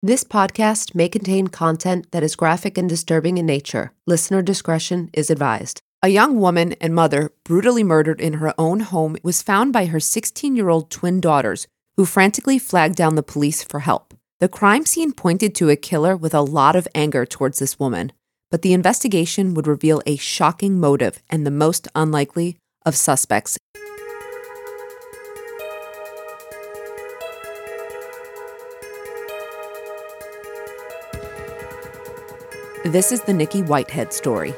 This podcast may contain content that is graphic and disturbing in nature. Listener discretion is advised. A young woman and mother, brutally murdered in her own home, was found by her 16 year old twin daughters, who frantically flagged down the police for help. The crime scene pointed to a killer with a lot of anger towards this woman, but the investigation would reveal a shocking motive and the most unlikely of suspects. This is the Nikki Whitehead story.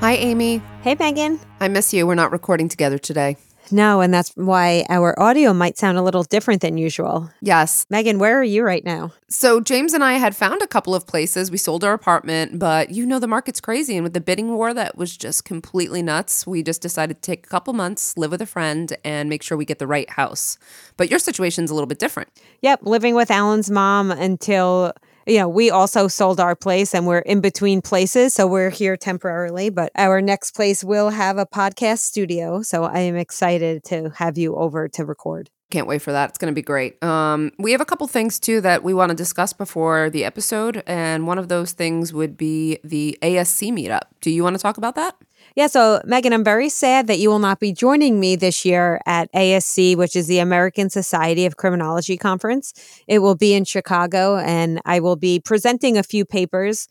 Hi, Amy. Hey, Megan. I miss you. We're not recording together today. No, and that's why our audio might sound a little different than usual. Yes. Megan, where are you right now? So, James and I had found a couple of places. We sold our apartment, but you know, the market's crazy. And with the bidding war that was just completely nuts, we just decided to take a couple months, live with a friend, and make sure we get the right house. But your situation's a little bit different. Yep, living with Alan's mom until you know, we also sold our place and we're in between places. So we're here temporarily, but our next place will have a podcast studio. So I am excited to have you over to record. Can't wait for that. It's going to be great. Um, we have a couple things too that we want to discuss before the episode. And one of those things would be the ASC meetup. Do you want to talk about that? Yeah, so Megan, I'm very sad that you will not be joining me this year at ASC, which is the American Society of Criminology Conference. It will be in Chicago, and I will be presenting a few papers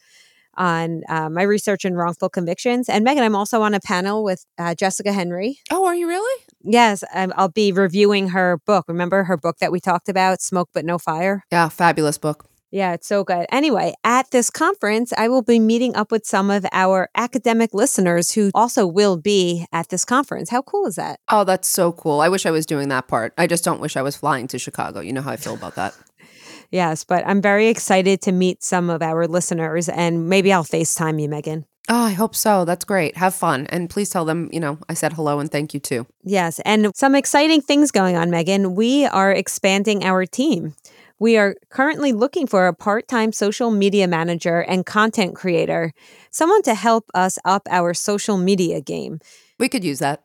on uh, my research in wrongful convictions. And Megan, I'm also on a panel with uh, Jessica Henry. Oh, are you really? Yes, I'll be reviewing her book. Remember her book that we talked about, Smoke But No Fire? Yeah, fabulous book. Yeah, it's so good. Anyway, at this conference, I will be meeting up with some of our academic listeners who also will be at this conference. How cool is that? Oh, that's so cool. I wish I was doing that part. I just don't wish I was flying to Chicago. You know how I feel about that. Yes, but I'm very excited to meet some of our listeners and maybe I'll FaceTime you, Megan. Oh, I hope so. That's great. Have fun. And please tell them, you know, I said hello and thank you too. Yes, and some exciting things going on, Megan. We are expanding our team. We are currently looking for a part time social media manager and content creator, someone to help us up our social media game. We could use that.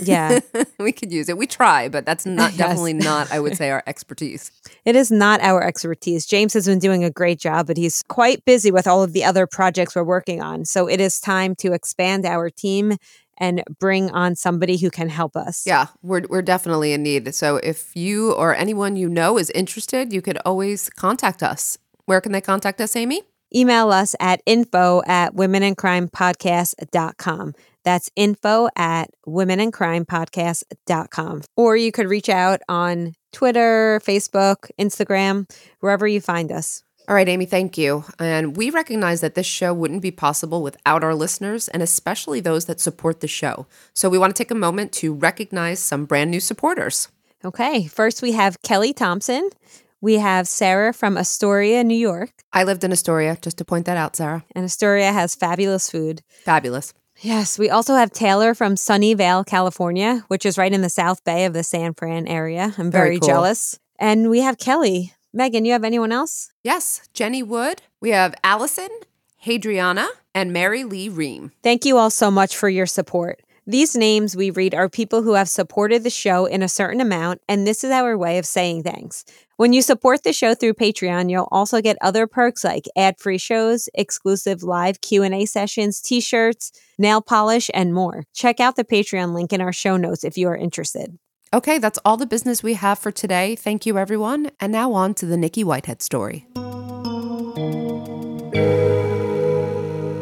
Yeah. we could use it. We try, but that's not Yes. definitely not, I would say, our expertise. It is not our expertise. James has been doing a great job, but he's quite busy with all of the other projects we're working on. So it is time to expand our team and bring on somebody who can help us. Yeah, we're, we're definitely in need. So if you or anyone you know is interested, you could always contact us. Where can they contact us, Amy? email us at info at womenandcrimepodcast.com. That's info at womenandcrimepodcast.com. Or you could reach out on Twitter, Facebook, Instagram, wherever you find us. All right, Amy, thank you. And we recognize that this show wouldn't be possible without our listeners and especially those that support the show. So we want to take a moment to recognize some brand new supporters. Okay, first we have Kelly Thompson. We have Sarah from Astoria, New York. I lived in Astoria, just to point that out, Sarah. And Astoria has fabulous food. Fabulous. Yes, we also have Taylor from Sunnyvale, California, which is right in the South Bay of the San Fran area. I'm very, Very cool. jealous. And we have Kelly. Megan, you have anyone else? Yes, Jenny Wood. We have Allison, Hadriana, and Mary Lee Ream. Thank you all so much for your support. These names we read are people who have supported the show in a certain amount, and this is our way of saying thanks. When you support the show through Patreon, you'll also get other perks like ad-free shows, exclusive live Q&A sessions, t-shirts, nail polish, and more. Check out the Patreon link in our show notes if you are interested. Okay, that's all the business we have for today. Thank you, everyone. And now on to the Nikki Whitehead story.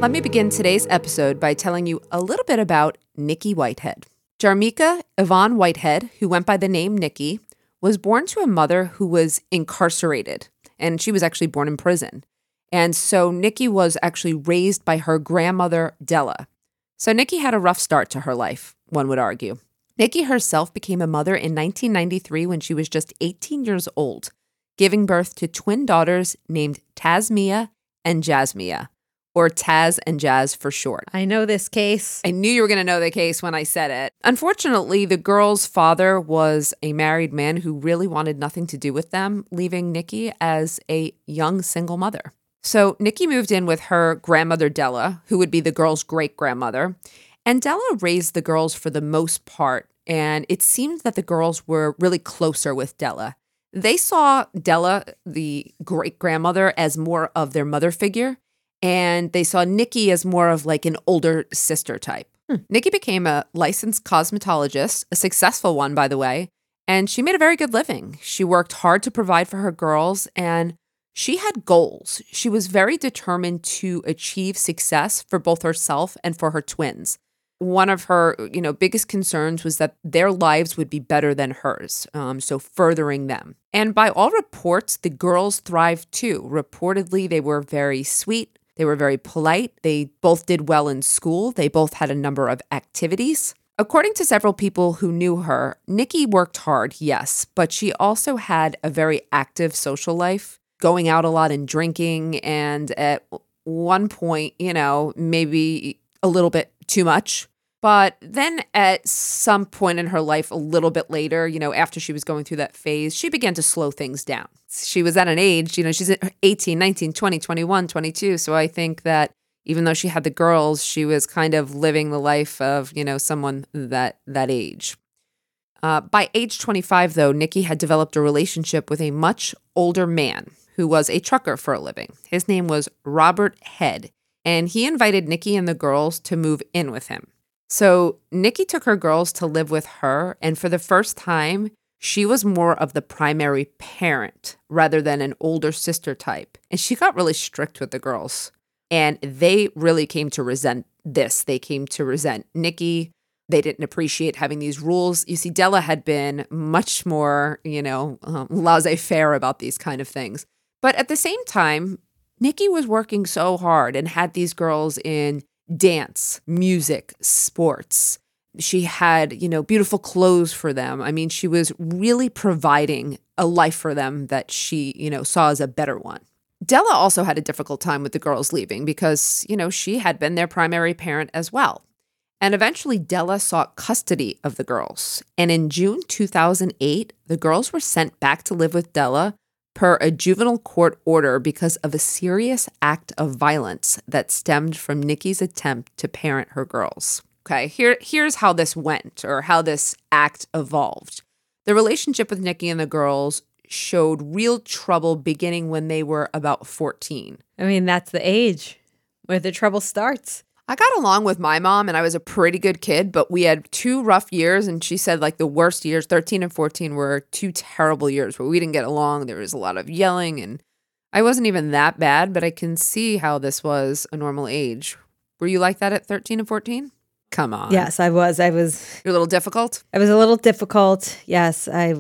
Let me begin today's episode by telling you a little bit about Nikki Whitehead. Jarmika Yvonne Whitehead, who went by the name Nikki, was born to a mother who was incarcerated, and she was actually born in prison. And so Nikki was actually raised by her grandmother, Della. So Nikki had a rough start to her life, one would argue. Nikki herself became a mother in 1993 when she was just 18 years old, giving birth to twin daughters named Tasmiyah and Jasmiyah, or Taz and Jazz for short. I know this case. I knew you were going to know the case when I said it. Unfortunately, the girl's father was a married man who really wanted nothing to do with them, leaving Nikki as a young single mother. So Nikki moved in with her grandmother Della, who would be the girl's great grandmother. And Della raised the girls for the most part, and it seemed that the girls were really closer with Della. They saw Della, the great grandmother, as more of their mother figure, and they saw Nikki as more of like an older sister type. Hmm. Nikki became a licensed cosmetologist, a successful one, by the way, and she made a very good living. She worked hard to provide for her girls, and she had goals. She was very determined to achieve success for both herself and for her twins. One of her, you know, biggest concerns was that their lives would be better than hers, um, so furthering them. And by all reports, the girls thrived too. Reportedly, they were very sweet, they were very polite. They both did well in school. They both had a number of activities. According to several people who knew her, Nikki worked hard, yes, but she also had a very active social life, going out a lot and drinking, and at one point, you know, maybe a little bit too much. But then at some point in her life, a little bit later, you know, after she was going through that phase, she began to slow things down. She was at an age, you know, she's at 18, 19, 20, 21, 22. So I think that even though she had the girls, she was kind of living the life of, you know, someone that that age. Uh, by age 25, though, Nikki had developed a relationship with a much older man who was a trucker for a living. His name was Robert Head, and he invited Nikki and the girls to move in with him. So Nikki took her girls to live with her, and for the first time, she was more of the primary parent rather than an older sister type. And she got really strict with the girls. And they really came to resent this. They came to resent Nikki. They didn't appreciate having these rules. You see, Della had been much more, you know, um, laissez faire about these kind of things. But at the same time, Nikki was working so hard and had these girls in dance, music, sports. She had, you know, beautiful clothes for them. I mean, she was really providing a life for them that she, you know, saw as a better one. Della also had a difficult time with the girls leaving because, you know, she had been their primary parent as well. And eventually, Della sought custody of the girls. And in June 2008, the girls were sent back to live with Della per a juvenile court order because of a serious act of violence that stemmed from Nikki's attempt to parent her girls. Okay, here, here's how this went or how this act evolved. The relationship with Nikki and the girls showed real trouble beginning when they were about 14. I mean, that's the age where the trouble starts. I got along with my mom and I was a pretty good kid, but we had two rough years. And she said, like, the worst years, 13 and 14, were two terrible years where we didn't get along. There was a lot of yelling and I wasn't even that bad, but I can see how this was a normal age. Were you like that at 13 and 14? Come on. Yes, I was. I was. You're a little difficult? I was a little difficult. Yes, I.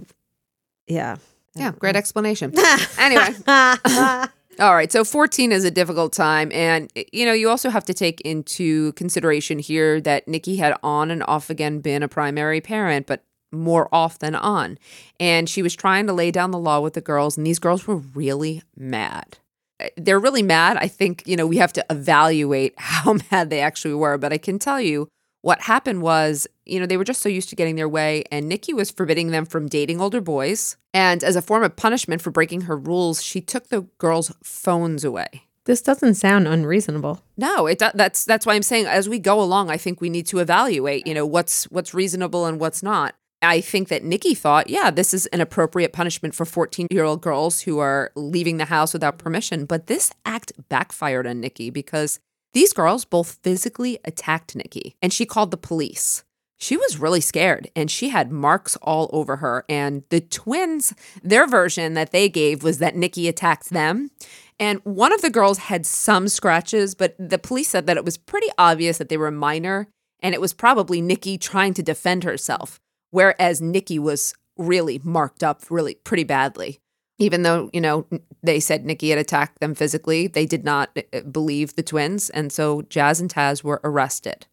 Yeah. Yeah, great explanation. anyway. All right. So 14 is a difficult time. And, you know, you also have to take into consideration here that Nikki had on and off again been a primary parent, but more off than on. And she was trying to lay down the law with the girls, and these girls were really mad. Uh, They're really mad. I think, you know, we have to evaluate how mad they actually were. But I can tell you what happened was, you know, they were just so used to getting their way, and Nikki was forbidding them from dating older boys. And as a form of punishment for breaking her rules, she took the girls' phones away. This doesn't sound unreasonable. No, it do- that's that's why I'm saying as we go along, I think we need to evaluate, you know, what's what's reasonable and what's not. I think that Nikki thought, yeah, this is an appropriate punishment for 14-year-old girls who are leaving the house without permission, but this act backfired on Nikki because these girls both physically attacked Nikki and she called the police. She was really scared and she had marks all over her. And the twins, their version that they gave was that Nikki attacked them. And one of the girls had some scratches, but the police said that it was pretty obvious that they were minor and it was probably Nikki trying to defend herself, whereas Nikki was really marked up really pretty badly. Even though, you know, they said Nikki had attacked them physically, they did not uh, believe the twins. And so Jazz and Taz were arrested.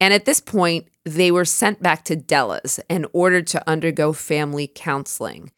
And at this point, they were sent back to Della's and ordered to undergo family counseling.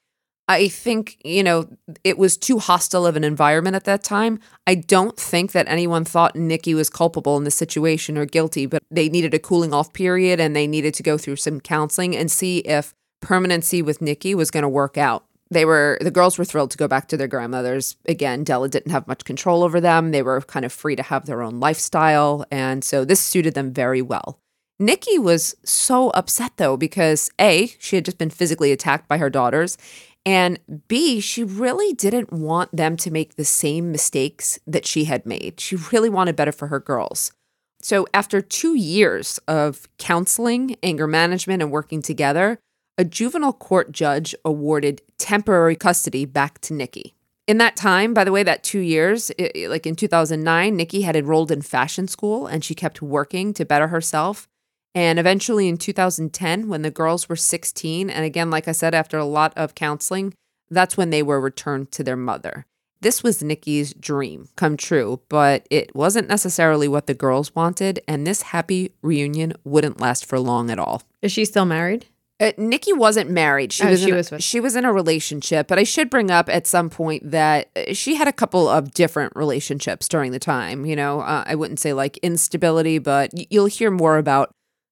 I think, you know, it was too hostile of an environment at that time. I don't think that anyone thought Nikki was culpable in the situation or guilty, but they needed a cooling off period and they needed to go through some counseling and see if permanency with Nikki was going to work out. They were the girls were thrilled to go back to their grandmothers. Again, Della didn't have much control over them. They were kind of free to have their own lifestyle, and so this suited them very well. Nikki was so upset though because A, she had just been physically attacked by her daughters, and B, she really didn't want them to make the same mistakes that she had made. She really wanted better for her girls. So, after two years of counseling, anger management, and working together, a juvenile court judge awarded temporary custody back to Nikki. In that time, by the way, that two years, i- i- like in 2009, Nikki had enrolled in fashion school and she kept working to better herself. And eventually in 2010, when the girls were 16, and again, like I said, after a lot of counseling, that's when they were returned to their mother. This was Nikki's dream come true, but it wasn't necessarily what the girls wanted, and this happy reunion wouldn't last for long at all. Is she still married? Uh, Nikki wasn't married. She Oh, was she in, was with- she was in a relationship, but I should bring up at some point that uh, she had a couple of different relationships during the time. You know, uh, I wouldn't say like instability, but y- you'll hear more about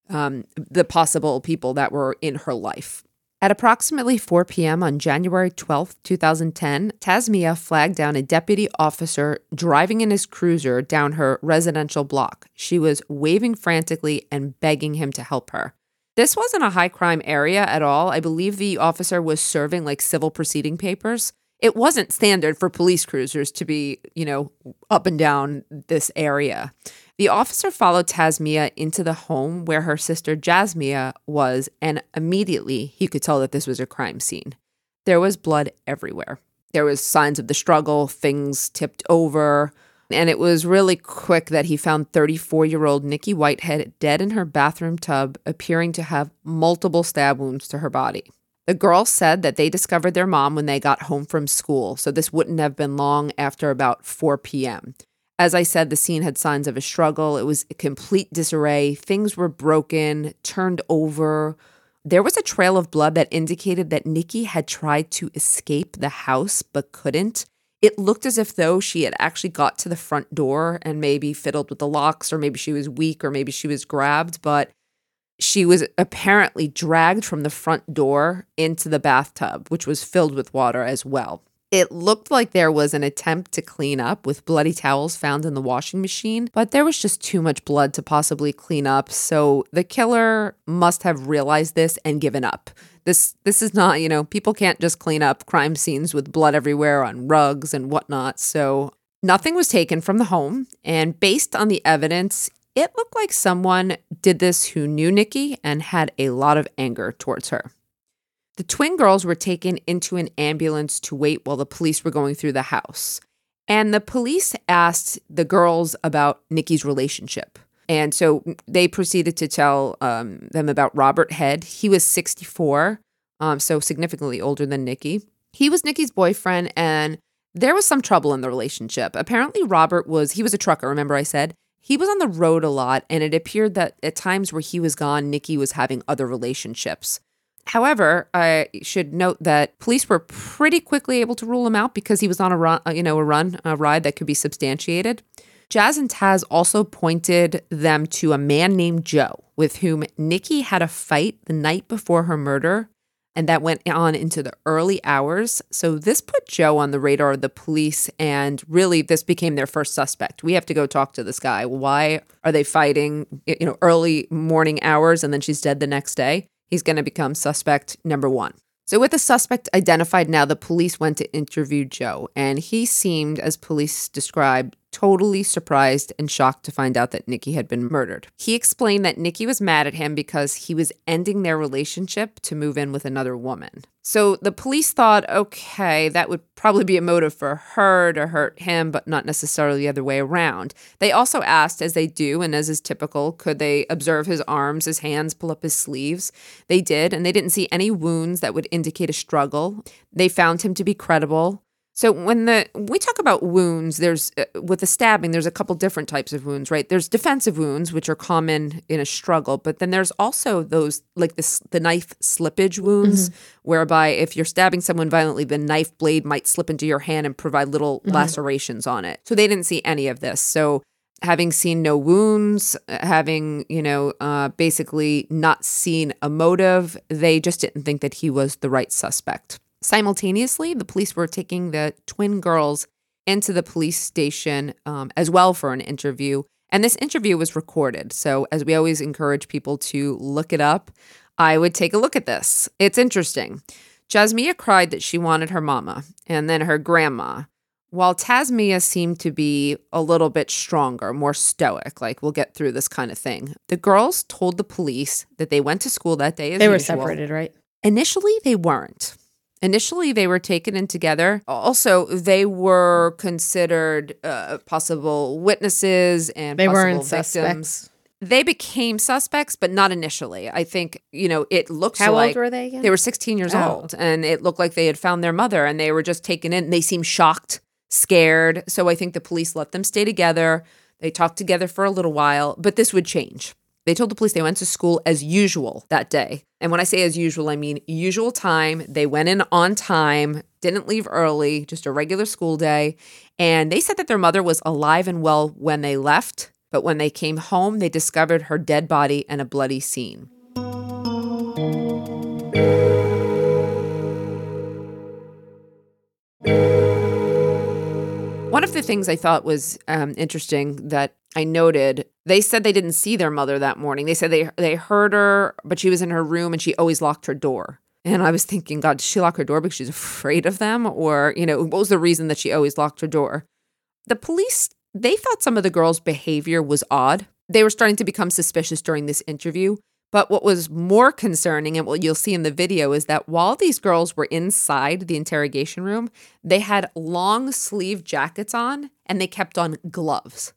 um, the possible people that were in her life. At approximately 4 p.m. on January 12th, 2010, Tasmiyah flagged down a deputy officer driving in his cruiser down her residential block. She was waving frantically and begging him to help her. This wasn't a high crime area at all. I believe the officer was serving like civil proceeding papers. It wasn't standard for police cruisers to be, you know, up and down this area. The officer followed Tasmiyah into the home where her sister Jasmiyah was, and immediately he could tell that this was a crime scene. There was blood everywhere. There was signs of the struggle, things tipped over, and it was really quick that he found 34 year old Nikki Whitehead dead in her bathroom tub, appearing to have multiple stab wounds to her body. The girls said that they discovered their mom when they got home from school, so this wouldn't have been long after about 4 p.m. As I said, the scene had signs of a struggle. It was a complete disarray. Things were broken, turned over. There was a trail of blood that indicated that Nikki had tried to escape the house but couldn't. It looked as if though she had actually got to the front door and maybe fiddled with the locks, or maybe she was weak, or maybe she was grabbed, but she was apparently dragged from the front door into the bathtub, which was filled with water as well. It looked like there was an attempt to clean up with bloody towels found in the washing machine, but there was just too much blood to possibly clean up. So the killer must have realized this and given up. This this is not, you know, people can't just clean up crime scenes with blood everywhere on rugs and whatnot. So nothing was taken from the home, and based on the evidence, it looked like someone did this who knew Nikki and had a lot of anger towards her. The twin girls were taken into an ambulance to wait while the police were going through the house. And the police asked the girls about Nikki's relationship. And so they proceeded to tell um, them about Robert Head. He was 64, um, so significantly older than Nikki. He was Nikki's boyfriend, and there was some trouble in the relationship. Apparently, Robert was, he was a trucker, remember I said? He was on the road a lot, and it appeared that at times where he was gone, Nikki was having other relationships. However, I should note that police were pretty quickly able to rule him out because he was on a run, uh, you know, a run, a ride that could be substantiated. Jazz and Taz also pointed them to a man named Joe with whom Nikki had a fight the night before her murder, and that went on into the early hours. So this put Joe on the radar of the police, and really this became their first suspect. We have to go talk to this guy. Why are they fighting, you know, early morning hours and then she's dead the next day? He's going to become suspect number one. So, with the suspect identified now, the police went to interview Joe, and he seemed, as police described, totally surprised and shocked to find out that Nikki had been murdered. He explained that Nikki was mad at him because he was ending their relationship to move in with another woman. So the police thought, okay, that would probably be a motive for her to hurt him, but not necessarily the other way around. They also asked, as they do, and as is typical, could they observe his arms, his hands, pull up his sleeves? They did, and they didn't see any wounds that would indicate a struggle. They found him to be credible. So when the we talk about wounds, there's uh, with the stabbing, there's a couple different types of wounds, right? There's defensive wounds, which are common in a struggle, but then there's also those like this the knife slippage wounds, mm-hmm. whereby if you're stabbing someone violently, the knife blade might slip into your hand and provide little mm-hmm. lacerations on it. So they didn't see any of this. So having seen no wounds, having, you know, uh, basically not seen a motive, they just didn't think that he was the right suspect. Simultaneously, the police were taking the twin girls into the police station um, as well for an interview. And this interview was recorded. So, as we always encourage people to look it up, I would take a look at this. It's interesting. Jasmiyah cried that she wanted her mama and then her grandma, while Tasmiyah seemed to be a little bit stronger, more stoic, like we'll get through this kind of thing. The girls told the police that they went to school that day. they were usual. separated, right? Initially, they weren't. Initially, they were taken in together. Also, they were considered uh, possible witnesses and they weren't victims. Suspects. They became suspects, but not initially. I think you know it looks. How like old were they? Again? They were 16 years oh. old, and it looked like they had found their mother, and they were just taken in. They seemed shocked, scared. So I think the police let them stay together. They talked together for a little while, but this would change. They told the police they went to school as usual that day. And when I say as usual, I mean usual time. They went in on time, didn't leave early, just a regular school day. And they said that their mother was alive and well when they left. But when they came home, they discovered her dead body and a bloody scene. One of the things I thought was um, interesting that I noted, they said they didn't see their mother that morning. They said they they heard her, but she was in her room and she always locked her door. And I was thinking, God, did she lock her door because she's afraid of them? Or, you know, what was the reason that she always locked her door? The police, they thought some of the girls' behavior was odd. They were starting to become suspicious during this interview. But what was more concerning, and what you'll see in the video, is that while these girls were inside the interrogation room, they had long sleeve jackets on and they kept on gloves.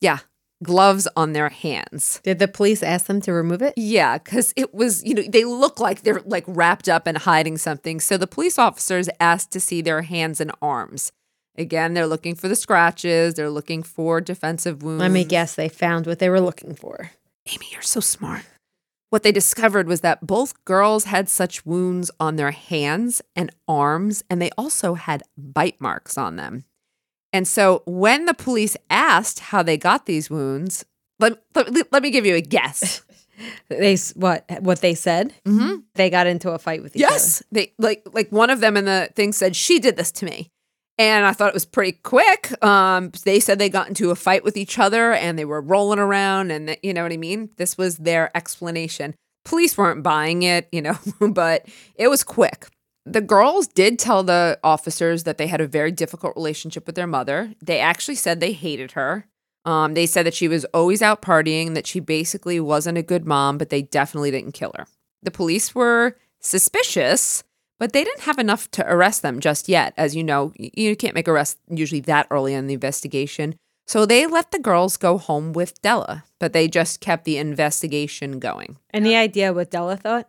Yeah, gloves on their hands. Did the police ask them to remove it? Yeah, because it was, you know, they look like they're like wrapped up and hiding something. So the police officers asked to see their hands and arms. Again, they're looking for the scratches, they're looking for defensive wounds. Let me guess, they found what they were looking for. Amy, you're so smart. What they discovered was that both girls had such wounds on their hands and arms, and they also had bite marks on them. And so when the police asked how they got these wounds, let, let, let me give you a guess. they what what they said? Mm-hmm. They got into a fight with each yes, other. Yes, they like like one of them in the thing said she did this to me, and I thought it was pretty quick. Um, they said they got into a fight with each other and they were rolling around, and you know what I mean. This was their explanation. Police weren't buying it, you know, but it was quick. The girls did tell the officers that they had a very difficult relationship with their mother. They actually said they hated her. Um, they said that she was always out partying, that she basically wasn't a good mom, but they definitely didn't kill her. The police were suspicious, but they didn't have enough to arrest them just yet. As you know, you can't make arrests usually that early in the investigation. So they let the girls go home with Della, but they just kept the investigation going. Any idea what Della thought?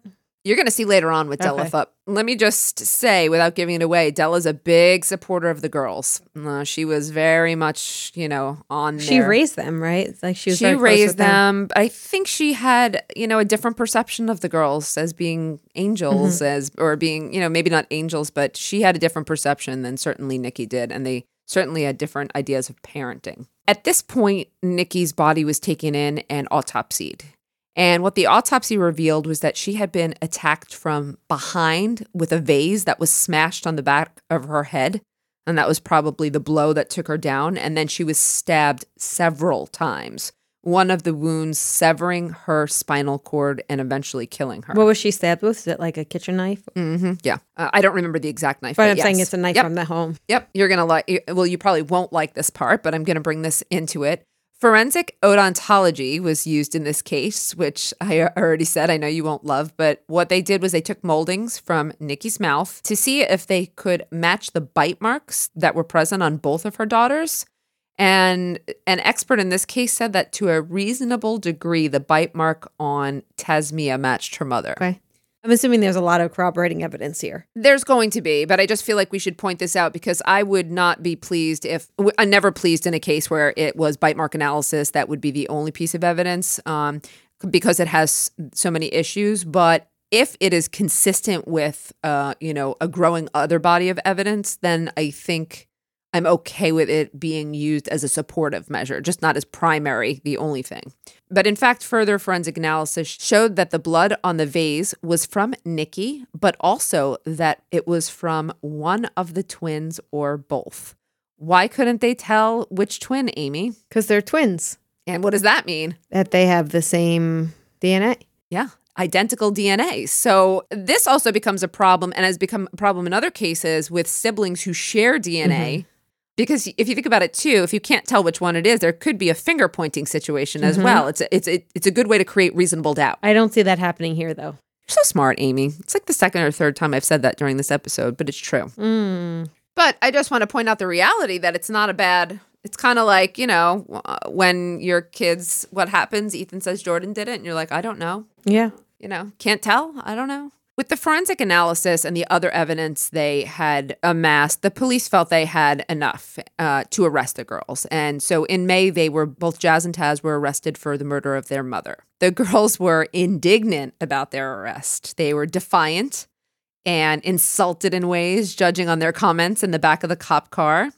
You're going to see later on with Della Okay. Thup. Let me just say, without giving it away, Della's a big supporter of the girls. Uh, she was very much, you know, on She their- raised them, right? It's Like she was she raised them. them. I think she had, you know, a different perception of the girls as being angels, Mm-hmm. as or being, you know, maybe not angels, but she had a different perception than certainly Nikki did, and they certainly had different ideas of parenting. At this point, Nikki's body was taken in and autopsied. And what the autopsy revealed was that she had been attacked from behind with a vase that was smashed on the back of her head. And that was probably the blow that took her down. And then she was stabbed several times, one of the wounds severing her spinal cord and eventually killing her. What was she stabbed with? Is it like a kitchen knife? Mm-hmm. Yeah. Uh, I don't remember the exact knife. But I'm saying it's a knife Yep. from the home. Yep, you're gonna like. Well, you probably won't like this part, but I'm gonna bring this into it. Forensic odontology was used in this case, which I already said I know you won't love. But what they did was they took moldings from Nikki's mouth to see if they could match the bite marks that were present on both of her daughters. And an expert in this case said that to a reasonable degree, the bite mark on Tasmiyah matched her mother. Okay. I'm assuming there's a lot of corroborating evidence here. There's going to be, but I just feel like we should point this out because I would not be pleased if I'm never pleased in a case where it was bite mark analysis that would be the only piece of evidence um, because it has so many issues. But if it is consistent with, uh, you know, a growing other body of evidence, then I think I'm okay with it being used as a supportive measure, just not as primary, the only thing. But in fact, further forensic analysis showed that the blood on the vase was from Nikki, but also that it was from one of the twins or both. Why couldn't they tell which twin, Amy? Because they're twins. And what does that mean? That they have the same DNA. Yeah, identical DNA. So this also becomes a problem and has become a problem in other cases with siblings who share DNA. Mm-hmm. Because if you think about it too, if you can't tell which one it is, there could be a finger pointing situation as well. It's a, it's a, it's a good way to create reasonable doubt. I don't see that happening here, though. You're so smart, Amy. It's like the second or third time I've said that during this episode, but it's true. Mm. But I just want to point out the reality that it's not a bad. It's kind of like you know uh, when your kids, what happens? Ethan says Jordan did it, and you're like, I don't know. Yeah. You know, can't tell. I don't know. With the forensic analysis and the other evidence they had amassed, the police felt they had enough uh, to arrest the girls. And so in May, they were both Jazz and Taz were arrested for the murder of their mother. The girls were indignant about their arrest. They were defiant and insulted in ways, judging on their comments in the back of the cop car.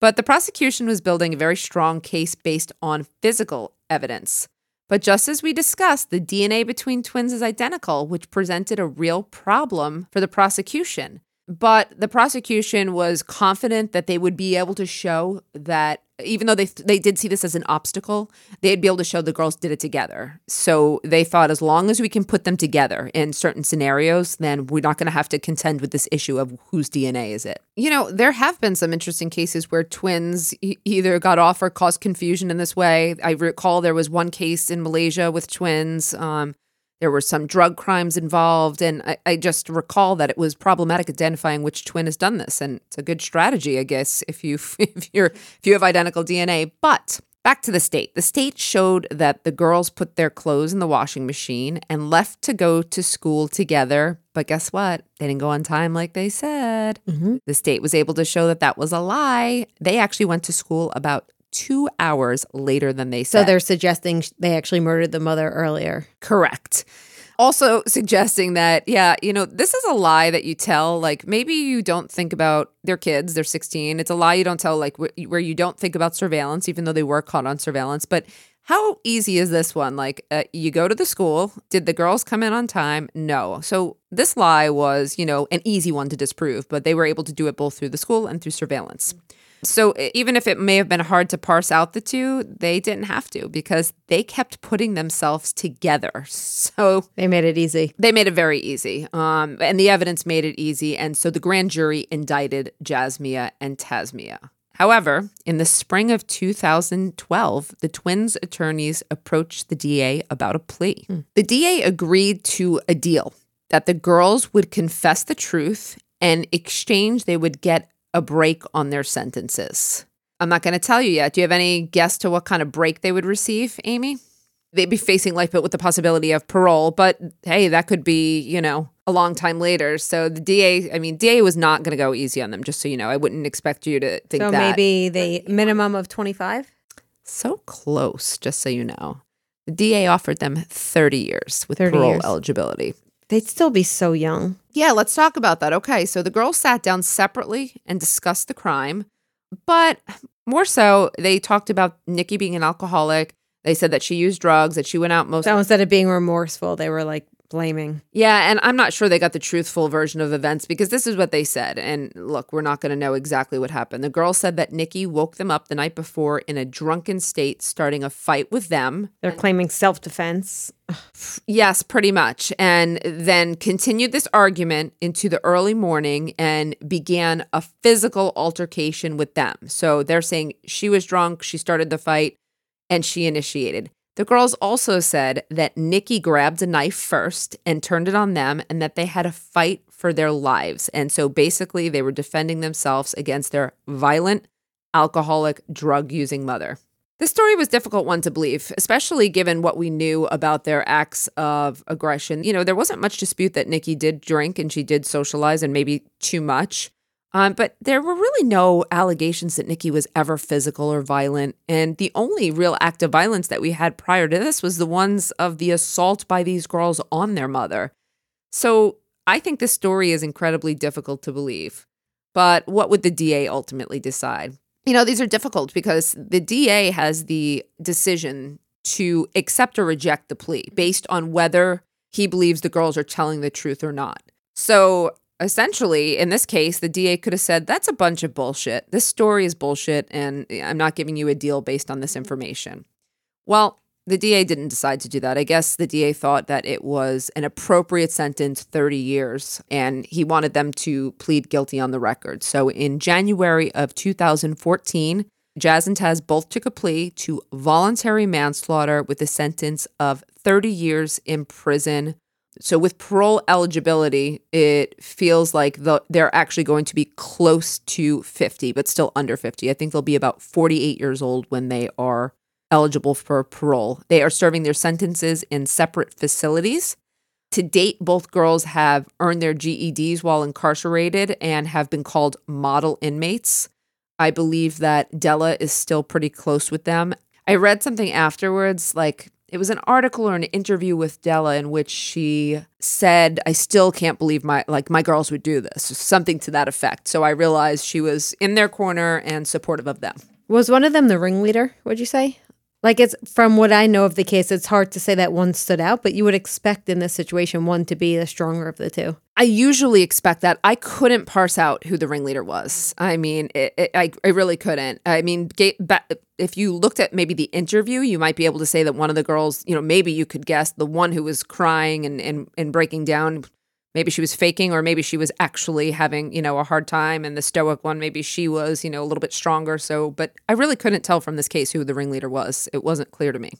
But the prosecution was building a very strong case based on physical evidence. But just as we discussed, the DNA between twins is identical, which presented a real problem for the prosecution. But the prosecution was confident that they would be able to show that, even though they they did see this as an obstacle, they'd be able to show the girls did it together. So they thought, as long as we can put them together in certain scenarios, then we're not going to have to contend with this issue of whose DNA is it. You know, there have been some interesting cases where twins e- either got off or caused confusion in this way. I recall there was one case in Malaysia with twins. Um, there were some drug crimes involved, and I, I just recall that it was problematic identifying which twin has done this. And it's a good strategy, I guess, if you if you're if you have identical DNA. But back to the state. The state showed that the girls put their clothes in the washing machine and left to go to school together. But guess what? They didn't go on time like they said. Mm-hmm. The state was able to show that that was a lie. They actually went to school about two hours later than they said. So they're suggesting they actually murdered the mother earlier. Correct. Also suggesting that, yeah, you know, this is a lie that you tell. Like maybe you don't think about their kids, they're 16. It's a lie you don't tell, like wh- where you don't think about surveillance, even though they were caught on surveillance. But how easy is this one? Like uh, you go to the school. Did the girls come in on time? No. So this lie was, you know, an easy one to disprove, but they were able to do it both through the school and through surveillance. So even if it may have been hard to parse out the two, they didn't have to because they kept putting themselves together. So They made it easy. they made it very easy. Um, and the evidence made it easy. And so the grand jury indicted Jasmiyah and Tasmiyah. However, in the spring of 2012, the twins' attorneys approached the DA about a plea. The DA agreed to a deal. that the girls would confess the truth and exchange they would get a break on their sentences. I'm not going to tell you yet. Do you have any guess to what kind of break they would receive, Amy? They'd be facing life, but with the possibility of parole. But hey, that could be, you know, a long time later. So the DA, I mean, DA was not going to go easy on them, just so you know. I wouldn't expect you to think so that. maybe the minimum of 25? So close, just so you know. The DA offered them 30 years with 30 parole years. eligibility. They'd still be so young. Yeah, let's talk about that. Okay, so the girls sat down separately and discussed the crime, but more so, they talked about Nikki being an alcoholic. They said that she used drugs, that she went out most. So instead of being remorseful, they were like blaming. yeah, and I'm not sure they got the truthful version of events because this is what they said. And look, we're not going to know exactly what happened. The girl said that Nikki woke them up the night before in a drunken state, starting a fight with them. They're claiming self defense. Yes, pretty much. And then continued this argument into the early morning and began a physical altercation with them. So they're saying she was drunk, she started the fight, and she initiated. The girls also said that Nikki grabbed a knife first and turned it on them, and that they had a fight for their lives. And so basically, they were defending themselves against their violent, alcoholic, drug using mother. This story was difficult one to believe, especially given what we knew about their acts of aggression. You know, there wasn't much dispute that Nikki did drink and she did socialize and maybe too much. Um, but there were really no allegations that Nikki was ever physical or violent. And the only real act of violence that we had prior to this was the ones of the assault by these girls on their mother. So I think this story is incredibly difficult to believe. But what would the DA ultimately decide? You know, these are difficult because the DA has the decision to accept or reject the plea based on whether he believes the girls are telling the truth or not. So essentially, in this case, the DA could have said, That's a bunch of bullshit. This story is bullshit, and I'm not giving you a deal based on this information. Well, the DA didn't decide to do that. I guess the DA thought that it was an appropriate sentence, 30 years, and he wanted them to plead guilty on the record. So in January of 2014, Jazz and Taz both took a plea to voluntary manslaughter with a sentence of 30 years in prison. So with parole eligibility, it feels like the, they're actually going to be close to 50, but still under 50. I think they'll be about 48 years old when they are eligible for parole. They are serving their sentences in separate facilities. To date, both girls have earned their GEDs while incarcerated and have been called model inmates. I believe that Della is still pretty close with them. I read something afterwards, like it was an article or an interview with Della in which she said, I still can't believe my like my girls would do this, something to that effect. So I realized she was in their corner and supportive of them. Was one of them the ringleader, would you say? Like it's from what I know of the case, it's hard to say that one stood out, but you would expect in this situation one to be the stronger of the two. I usually expect that. I couldn't parse out who the ringleader was. I mean, it, it, I, I really couldn't. I mean, if you looked at maybe the interview, you might be able to say that one of the girls, you know, maybe you could guess the one who was crying and, and, and breaking down. Maybe she was faking, or maybe she was actually having, you know, a hard time. And the stoic one, maybe she was, you know, a little bit stronger. So, but I really couldn't tell from this case who the ringleader was. It wasn't clear to me.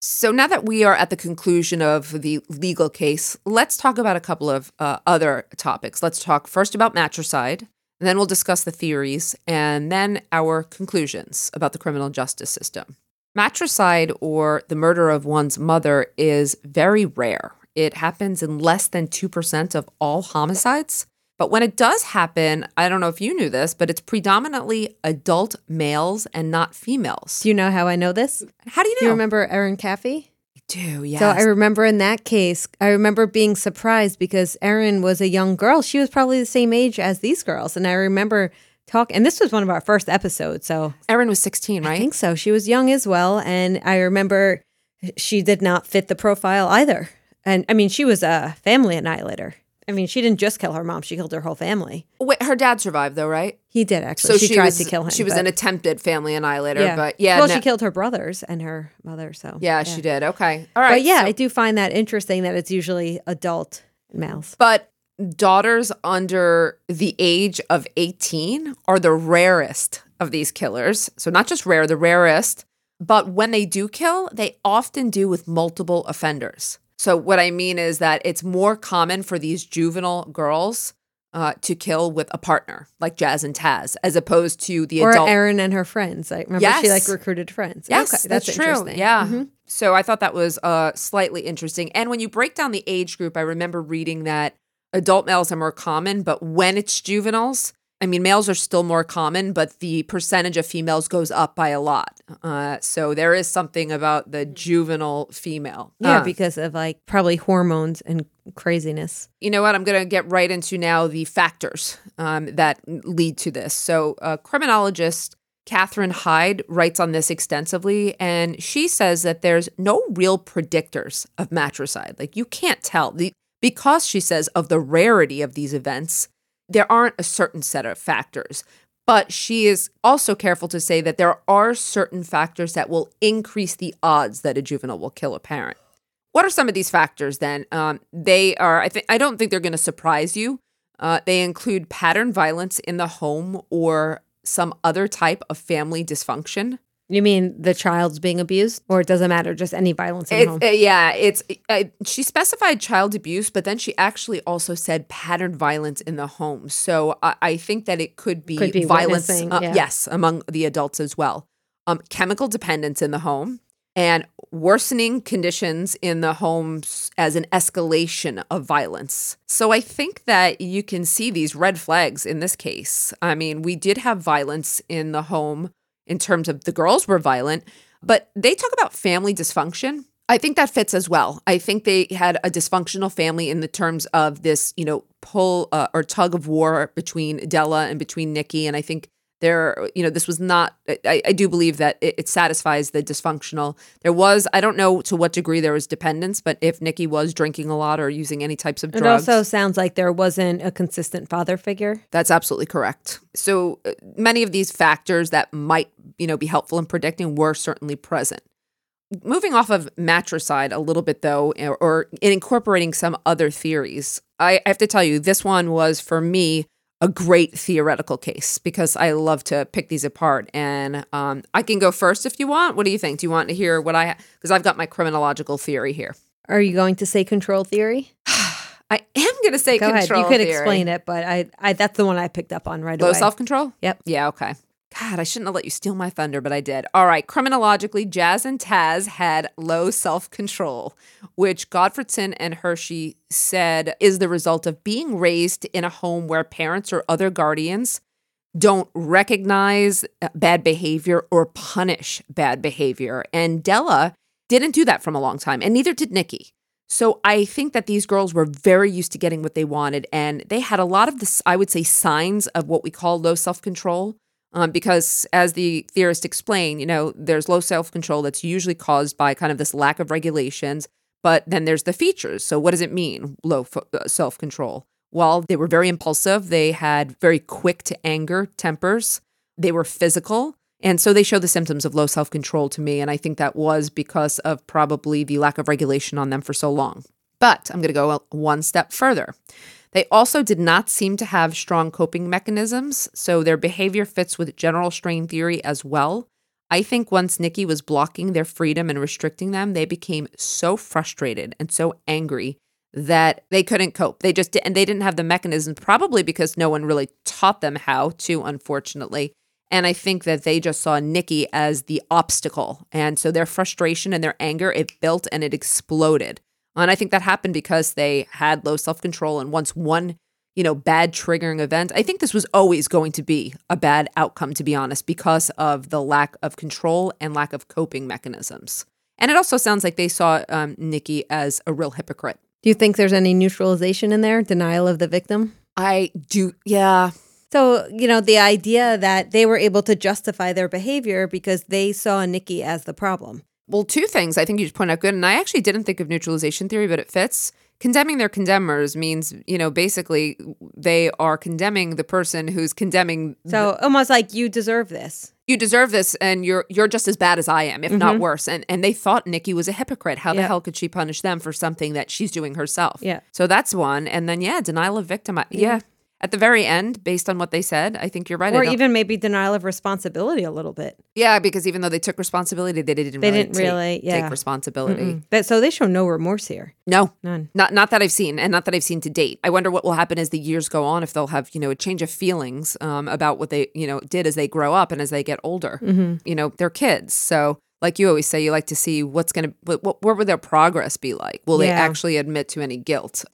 So now that we are at the conclusion of the legal case, let's talk about a couple of uh, other topics. Let's talk first about matricide, and then we'll discuss the theories, and then our conclusions about the criminal justice system. Matricide, or the murder of one's mother, is very rare. It happens in less than 2% of all homicides. But when it does happen, I don't know if you knew this, but it's predominantly adult males and not females. Do you know how I know this? How do you know? Do you remember Erin Caffey? I do, yes. So I remember in that case, I remember being surprised because Erin was a young girl. She was probably the same age as these girls. And I remember talking, and this was one of our first episodes. So Erin was 16, right I think so. She was young as well. And I remember she did not fit the profile either. And I mean, she was a family annihilator. I mean, she didn't just kill her mom, she killed her whole family. Wait, her dad survived though, right? He did actually. So she, tried was, to kill him. She was but- an attempted family annihilator, yeah. but yeah, Well, no- she killed her brothers and her mother. So yeah, she did. Okay, all right. But yeah, so- I do find that interesting that it's usually adult males. but daughters under the age of 18 are the rarest of these killers. So not just rare, the rarest. But when they do kill, they often do with multiple offenders. So, what I mean is that it's more common for these juvenile girls uh, to kill with a partner, like Jazz and Taz, as opposed to the or adult. Erin and her friends. I remember she like recruited friends. Yes, okay, that's, that's, true. interesting. Yeah. Mhm. So I thought that was uh, slightly interesting. And when you break down the age group, I remember reading that adult males are more common, but when it's juveniles, I mean, males are still more common, but the percentage of females goes up by a lot. Uh, so there is something about the juvenile female. Yeah, Uh, because of like probably hormones and craziness. you know what? I'm going to get right into now the factors um, that lead to this. So, uh, criminologist Catherine Heide writes on this extensively, and she says that there's no real predictors of matricide. Like, you can't tell. The, because she says of the rarity of these events, there aren't a certain set of factors. But she is also careful to say that there are certain factors that will increase the odds that a juvenile will kill a parent. What are some of these factors then? Um, they are, I think, I don't think they're going to surprise you. Uh, they include pattern violence in the home or some other type of family dysfunction. You mean the child's being abused, or it doesn't matter, just any violence in home? uh, yeah, it's. Uh, she specified child abuse, but then she actually also said pattern violence in the home. So I, I think that it could be, Could be violence. uh, yeah. Yes, among the adults as well. Um, chemical dependence in the home and worsening conditions in the homes as an escalation of violence. So I think that you can see these red flags in this case. I mean, we did have violence in the home in terms of the girls were violent, but they talk about family dysfunction. I think that fits as well. I think they had a dysfunctional family in the terms of this, you know, pull uh, or tug of war between Della and between Nikki. And I think there, you know, this was not, I, I do believe that it, it satisfies the dysfunctional. There was, I don't know to what degree there was dependence, but if Nikki was drinking a lot or using any types of drugs It also sounds like there wasn't a consistent father figure. That's absolutely correct. So uh, many of these factors that might, you know, be helpful in predicting were certainly present. Moving off of matricide a little bit though, or, or in incorporating some other theories, I, I have to tell you, this one was for me a great theoretical case because I love to pick these apart. And um, I can go first if you want. What do you think? Do you want to hear what I? Because I've got my criminological theory here. Are you going to say control theory? I am going to say Go ahead. control You could theory. explain it, but I, I that's the one I picked up on right Low away. self control? Yep. Yeah, okay. God, I shouldn't have let you steal my thunder, but I did. All right. Criminologically, Jazz and Taz had low self control, which Gottfredson and Hirschi said is the result of being raised in a home where parents or other guardians don't recognize uh, bad behavior or punish bad behavior. And Della didn't do that from a long time, and neither did Nikki. So I think that these girls were very used to getting what they wanted, and they had a lot of this, I would say, signs of what we call low self control. Um, because as the theorists explain, you know, there's low self control that's usually caused by kind of this lack of regulations, but then there's the features. So what does it mean, low self control? Well, they were very impulsive. They had very quick to anger tempers. They were physical. And so they show the symptoms of low self control to me. And I think that was because of probably the lack of regulation on them for so long. But I'm going to go one step further. They also did not seem to have strong coping mechanisms, so their behavior fits with general strain theory as well. I think once Nikki was blocking their freedom and restricting them, they became so frustrated and so angry that they couldn't cope. They just and they didn't have the mechanisms probably because no one really taught them how to unfortunately. And I think that they just saw Nikki as the obstacle. And so their frustration and their anger it built and it exploded. And I think that happened because they had low self control. And once one, you know, bad triggering event, I think this was always going to be a bad outcome, to be honest, because of the lack of control and lack of coping mechanisms. And it also sounds like they saw um, Nikki as a real hypocrite. Do you think there's any neutralization in there? Denial of the victim? I do, yeah. So, you know, the idea that they were able to justify their behavior because they saw Nikki as the problem. Well, two things I think you just point out good. And I actually didn't think of neutralization theory, but it fits. Condemning their condemners means, you know, basically they are condemning the person who's condemning. So, almost like you deserve this. you deserve this, and you're you're just as bad as I am, if not mm-hmm. worse. And and they thought Nikki was a hypocrite. How the Yeah. hell could she punish them for something that she's doing herself? Yeah. So that's one. And then yeah, denial of victim. I- Yeah. At the very end, based on what they said, I think you're right. Or even maybe denial of responsibility a little bit. yeah, because even though they took responsibility, they didn't. They really didn't take, really, yeah. take responsibility. So they show no remorse here. No, None. not not that I've seen, and not that I've seen to date. I wonder what will happen as the years go on. If they'll have you know a change of feelings um, about what they you know did as they grow up and as they get older. Mm-hmm. You know, they're kids, so. Like you always say, you like to see what's going to, what, what, what will their progress be like? Will they actually admit to any guilt?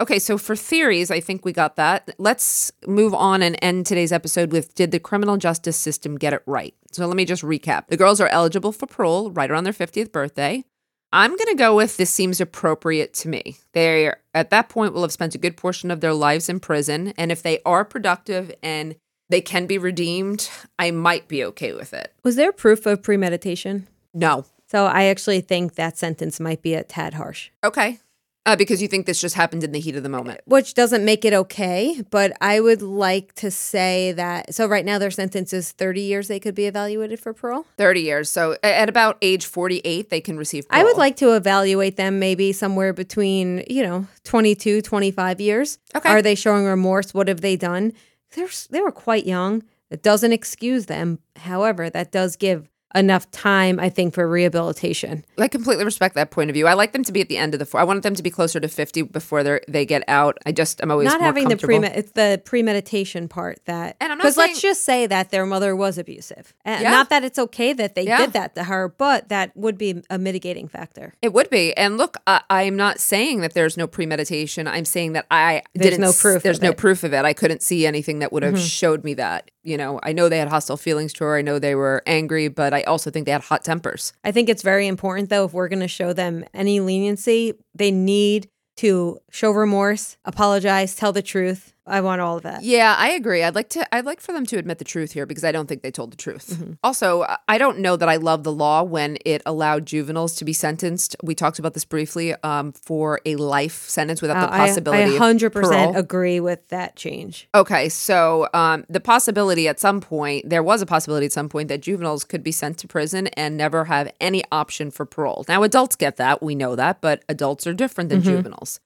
Okay, so for theories, I think we got that. Let's move on and end today's episode with Did the criminal justice system get it right? So let me just recap. The girls are eligible for parole right around their 50th birthday. I'm going to go with this seems appropriate to me. They, at that point, will have spent a good portion of their lives in prison. And if they are productive and they can be redeemed, I might be okay with it. Was there proof of premeditation? No. So I actually think that sentence might be a tad harsh, Okay. Uh, because you think this just happened in the heat of the moment. which doesn't make it okay. But I would like to say that. So right now their sentence is 30 years they could be evaluated for parole. 30 years. So at about age 48, they can receive I would like to evaluate them maybe somewhere between, you know, 22, 25 years. Okay. Are they showing remorse? What have they done? They're, they were quite young. It doesn't excuse them. However, that does give enough time, I think, for rehabilitation. I completely respect that point of view. I like them to be at the end of the four. I want them to be closer to 50 before they they get out. I just, I'm always Not having the pre it's the premeditation part that And I'm not because let's just say that their mother was abusive. And Yeah. Not that it's okay that they Yeah. did that to her, but that would be a mitigating factor. It would be. And look, I, I'm not saying that there's no premeditation. I'm saying that I There's didn't no proof There's of no it. Mm-hmm. proof of it. I couldn't see anything that would have showed me that. You know, I know they had hostile feelings to her. I know they were angry, but I also think they had hot tempers. I think it's very important though if we're going to show them any leniency, they need to show remorse, apologize, tell the truth. I want all of that. Yeah, I agree. I'd like to. I'd like for them to admit the truth here because I don't think they told the truth. Mm-hmm. Also, I- don't know that I love the law when it allowed juveniles to be sentenced. We talked about this briefly um, for a life sentence without the Uh, I- possibility. I, 100% parole. agree with that change. Okay, so um, the possibility at some point, there was a possibility at some point that juveniles could be sent to prison and never have any option for parole. Now, adults get that, we know that, but adults are different than juveniles.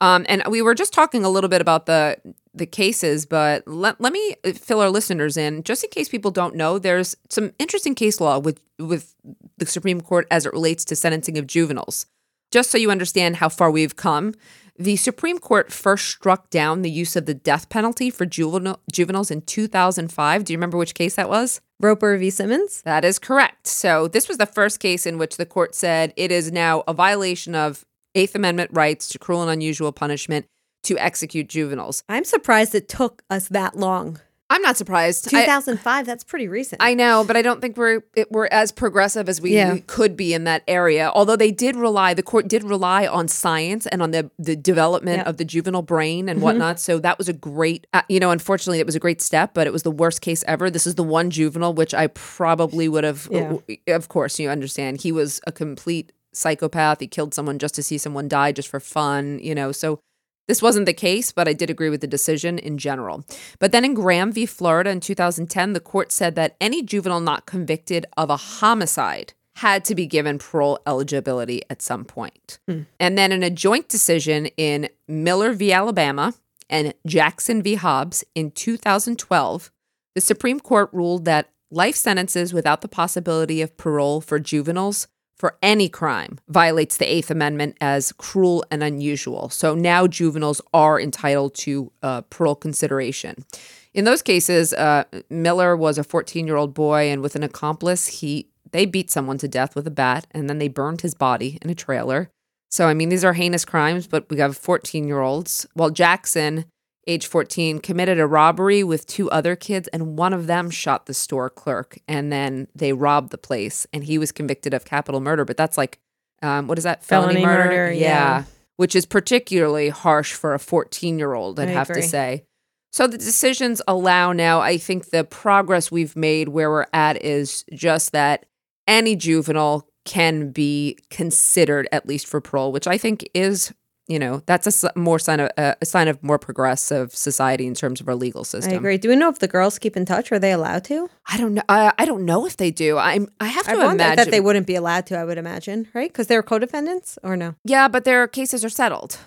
Um, and we were just talking a little bit about the the cases, but let, let me fill our listeners in just in case people don't know. There's some interesting case law with with the Supreme Court as it relates to sentencing of juveniles. Just so you understand how far we've come, the Supreme Court first struck down the use of the death penalty for juvenile, juveniles in 2005. Do you remember which case that was? Roper v. Simmons? That is correct. So, this was the first case in which the court said it is now a violation of Eighth Amendment rights to cruel and unusual punishment to execute juveniles. I'm surprised it took us that long. I'm not surprised. I- 2005, that's pretty recent. I know, but I don't think we're it, we're as progressive as we Yeah. could be in that area. Although they did rely, the court did rely on science and on the the development. Mm-hmm. of the juvenile brain and whatnot. So that was a great, uh, you know, unfortunately, it was a great step, but it was the worst case ever. This is the one juvenile which I probably would have. Yeah. Of course, you understand. He was a complete psychopath. He killed someone just to see someone die, just for fun. You know, so. This wasn't the case, but I did agree with the decision in general. But then in Graham v. Florida in 2010, the court said that any juvenile not convicted of a homicide had to be given parole eligibility at some point. Hmm. And then in a joint decision in Miller v. Alabama and Jackson v. Hobbs in 2012, the Supreme Court ruled that life sentences without the possibility of parole for juveniles for any crime violates the Eighth Amendment as cruel and unusual. So now juveniles are entitled to uh, parole consideration. In those cases, uh, Miller was a 14 year old boy, and with an accomplice, he they beat someone to death with a bat, and then they burned his body in a trailer. So I mean, these are heinous crimes, but we have 14 year olds. While Jackson, age 14, committed a robbery with two other kids, and one of them shot the store clerk, and then they robbed the place, and he was convicted of capital murder. But that's like, um, what is that? Felony murder, yeah. Which is particularly harsh for a 14 year old, I'd I have to say. So the decisions allow now, I think the progress we've made where we're at is just that any juvenile can be considered at least for parole, which I think is, you know, that's a more sign of uh, a sign of more progressive society in terms of our legal system. I agree. Do we know if the girls keep in touch? Are they allowed to? I don't know. I, I don't know if they do. I'm. I have to I imagine that they wouldn't be allowed to, I would imagine, right? Because they're co-defendants or no? Yeah, but their cases are settled.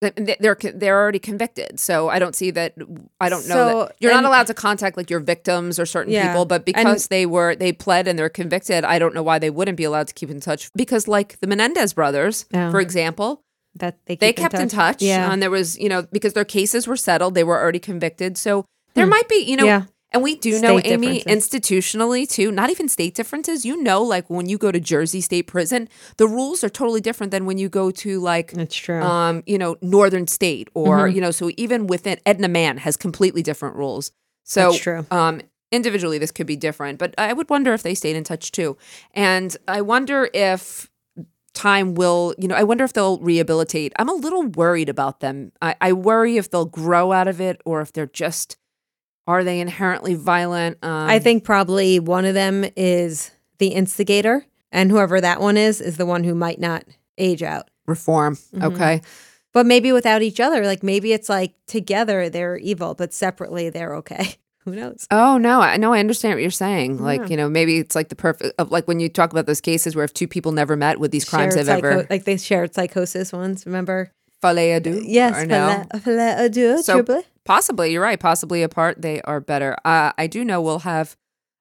They're they're already convicted, so I don't see that. I don't know So- that you're not allowed to contact like your victims or certain Yeah. people, but And- because they were they pled and they're convicted, I don't know why they wouldn't be allowed to keep in touch. Because like the Menendez brothers, Oh. for example, that they they kept in touch, Yeah. and there was you know because their cases were settled, they were already convicted, so there might be you know. Hmm. Yeah. And we do know, Amy, institutionally too, not even state differences. You know, like when you go to Jersey State Prison, the rules are totally different than when you go to like That's true. um, you know, Northern State or, Mhm. you know, so even within Edna Mahan has completely different rules. So That's true. um individually this could be different, but I would wonder if they stayed in touch too. And I wonder if time will, you know, I wonder if they'll rehabilitate. I'm a little worried about them. I, I worry if they'll grow out of it or if they're just are they inherently violent? Um, I think probably one of them is the instigator, and whoever that one is is the one who might not age out. reform. Mhm. Okay. But maybe without each other, like maybe it's like together they're evil, but separately they're okay. Who knows? Oh no, I know I understand what you're saying. Like, Yeah. you know, maybe it's like the perfect of like when you talk about those cases where if two people never met, would these crimes Shared have ever like they shared psychosis once? Remember? folie à deux? Yes, or no? adieu, So- triple. Possibly, you're right. Possibly apart, they are better. Uh, I do know we'll have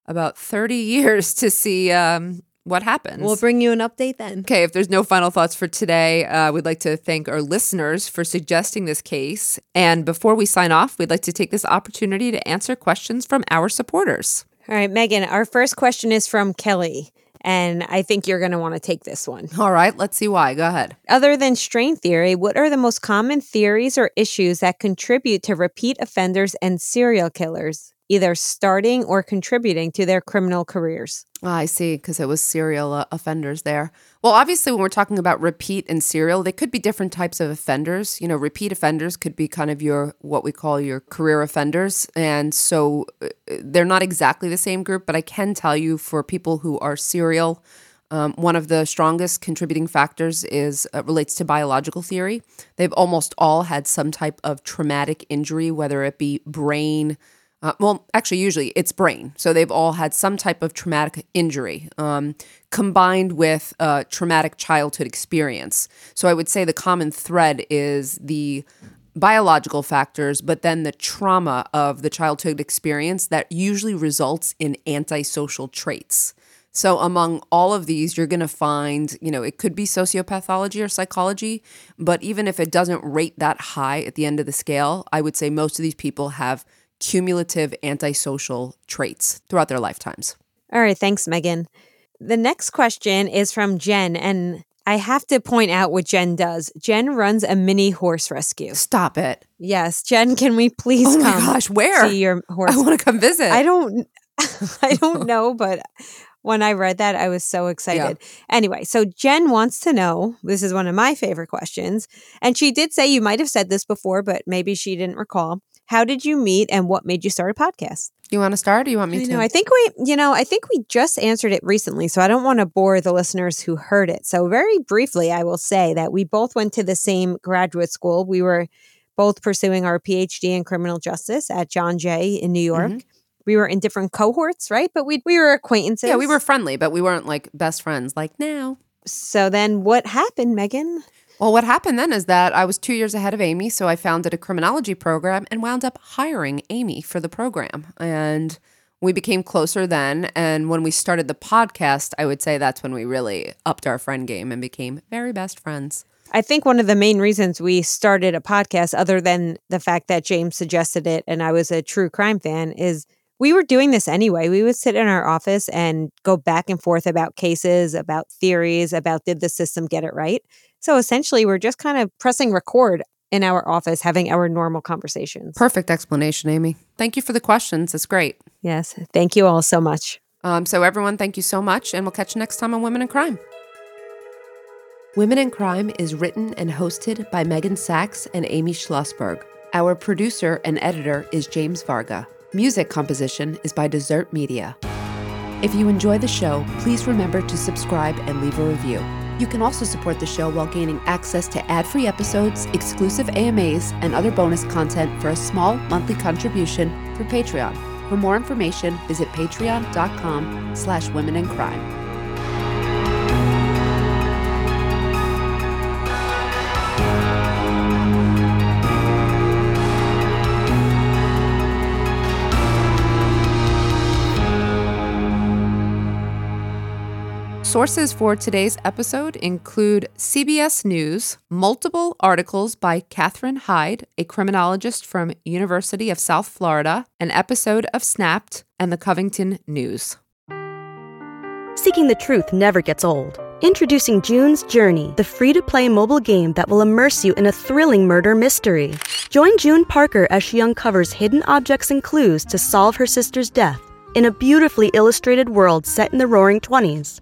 about 30 years to see um, what happens. We'll bring you an update then. Okay, if there's no final thoughts for today, uh, we'd like to thank our listeners for suggesting this case. And before we sign off, we'd like to take this opportunity to answer questions from our supporters. All right, Megan, our first question is from Kelly, and I think you're going to want to take this one. All right, let's see why. Go ahead. Other than strain theory, what are the most common theories or issues that contribute to repeat offenders and serial killers, either starting or contributing to their criminal careers? Ah, I see, because it was serial uh, offenders there. Well, obviously, when we're talking about repeat and serial, they could be different types of offenders. You know, repeat offenders could be kind of your what we call your career offenders, and so uh, they're not exactly the same group. But I can tell you, for people who are serial, um, one of the strongest contributing factors is uh, relates to biological theory. They've almost all had some type of traumatic injury, whether it be brain. Uh, well, actually, usually it's brain. So they've all had some type of traumatic injury um, combined with a traumatic childhood experience. So I would say the common thread is the biological factors, but then the trauma of the childhood experience that usually results in antisocial traits. So among all of these, you're going to find, you know, it could be sociopathology or psychology, but even if it doesn't rate that high at the end of the scale, I would say most of these people have cumulative antisocial traits throughout their lifetimes. All right, thanks, Megan. The next question is from Jen, and I have to point out what Jen does. Jen runs a mini horse rescue. Stop it. Yes, Jen, can we please Oh my come gosh, where? see your horse? I want to come visit. I don't I don't know, but when I read that, I was so excited. Anyway, so Jen wants to know this is one of my favorite questions. And she did say you might have said this before, but maybe she didn't recall. How did you meet and what made you start a podcast? you want to start or you want me I to? know. I think we, you know, I think we just answered it recently, so I don't want to bore the listeners who heard it. So, very briefly, I will say that we both went to the same graduate school. We were both pursuing our PhD in criminal justice at John Jay in New York. Mhm. We were in different cohorts, right? But we we were acquaintances. yeah, we were friendly, but we weren't like best friends like now. So then, what happened, Megan? Well, what happened then is that I was two years ahead of Amy, so I founded a criminology program and wound up hiring Amy for the program. And we became closer then. And when we started the podcast, I would say that's when we really upped our friend game and became very best friends. I think one of the main reasons we started a podcast, other than the fact that James suggested it and I was a true crime fan, is we were doing this anyway. We would sit in our office and go back and forth about cases, about theories, about did the system get it right. So essentially, we're just kind of pressing record in our office, having our normal conversations. Perfect explanation, Amy. Thank you for the questions. It's great. yes. Thank you all so much. Um, so, everyone, thank you so much, and we'll catch you next time on Women in Crime. Women in Crime is written and hosted by Megan Sacks and Amy Shlosberg. Our producer and editor is James Varga. Music composition is by Desert Media. If you enjoy the show, please remember to subscribe and leave a review. You can also support the show while gaining access to ad-free episodes, exclusive AMAs, and other bonus content for a small monthly contribution through Patreon. For more information, visit patreon.com slash women in crime. Sources for today's episode include CBS News, multiple articles by Katherine Heide, a criminologist from University of South Florida, an episode of Snapped, and the Covington News. Seeking the truth never gets old. Introducing June's Journey, the free to play mobile game that will immerse you in a thrilling murder mystery. Join June Parker as she uncovers hidden objects and clues to solve her sister's death in a beautifully illustrated world set in the roaring 20s.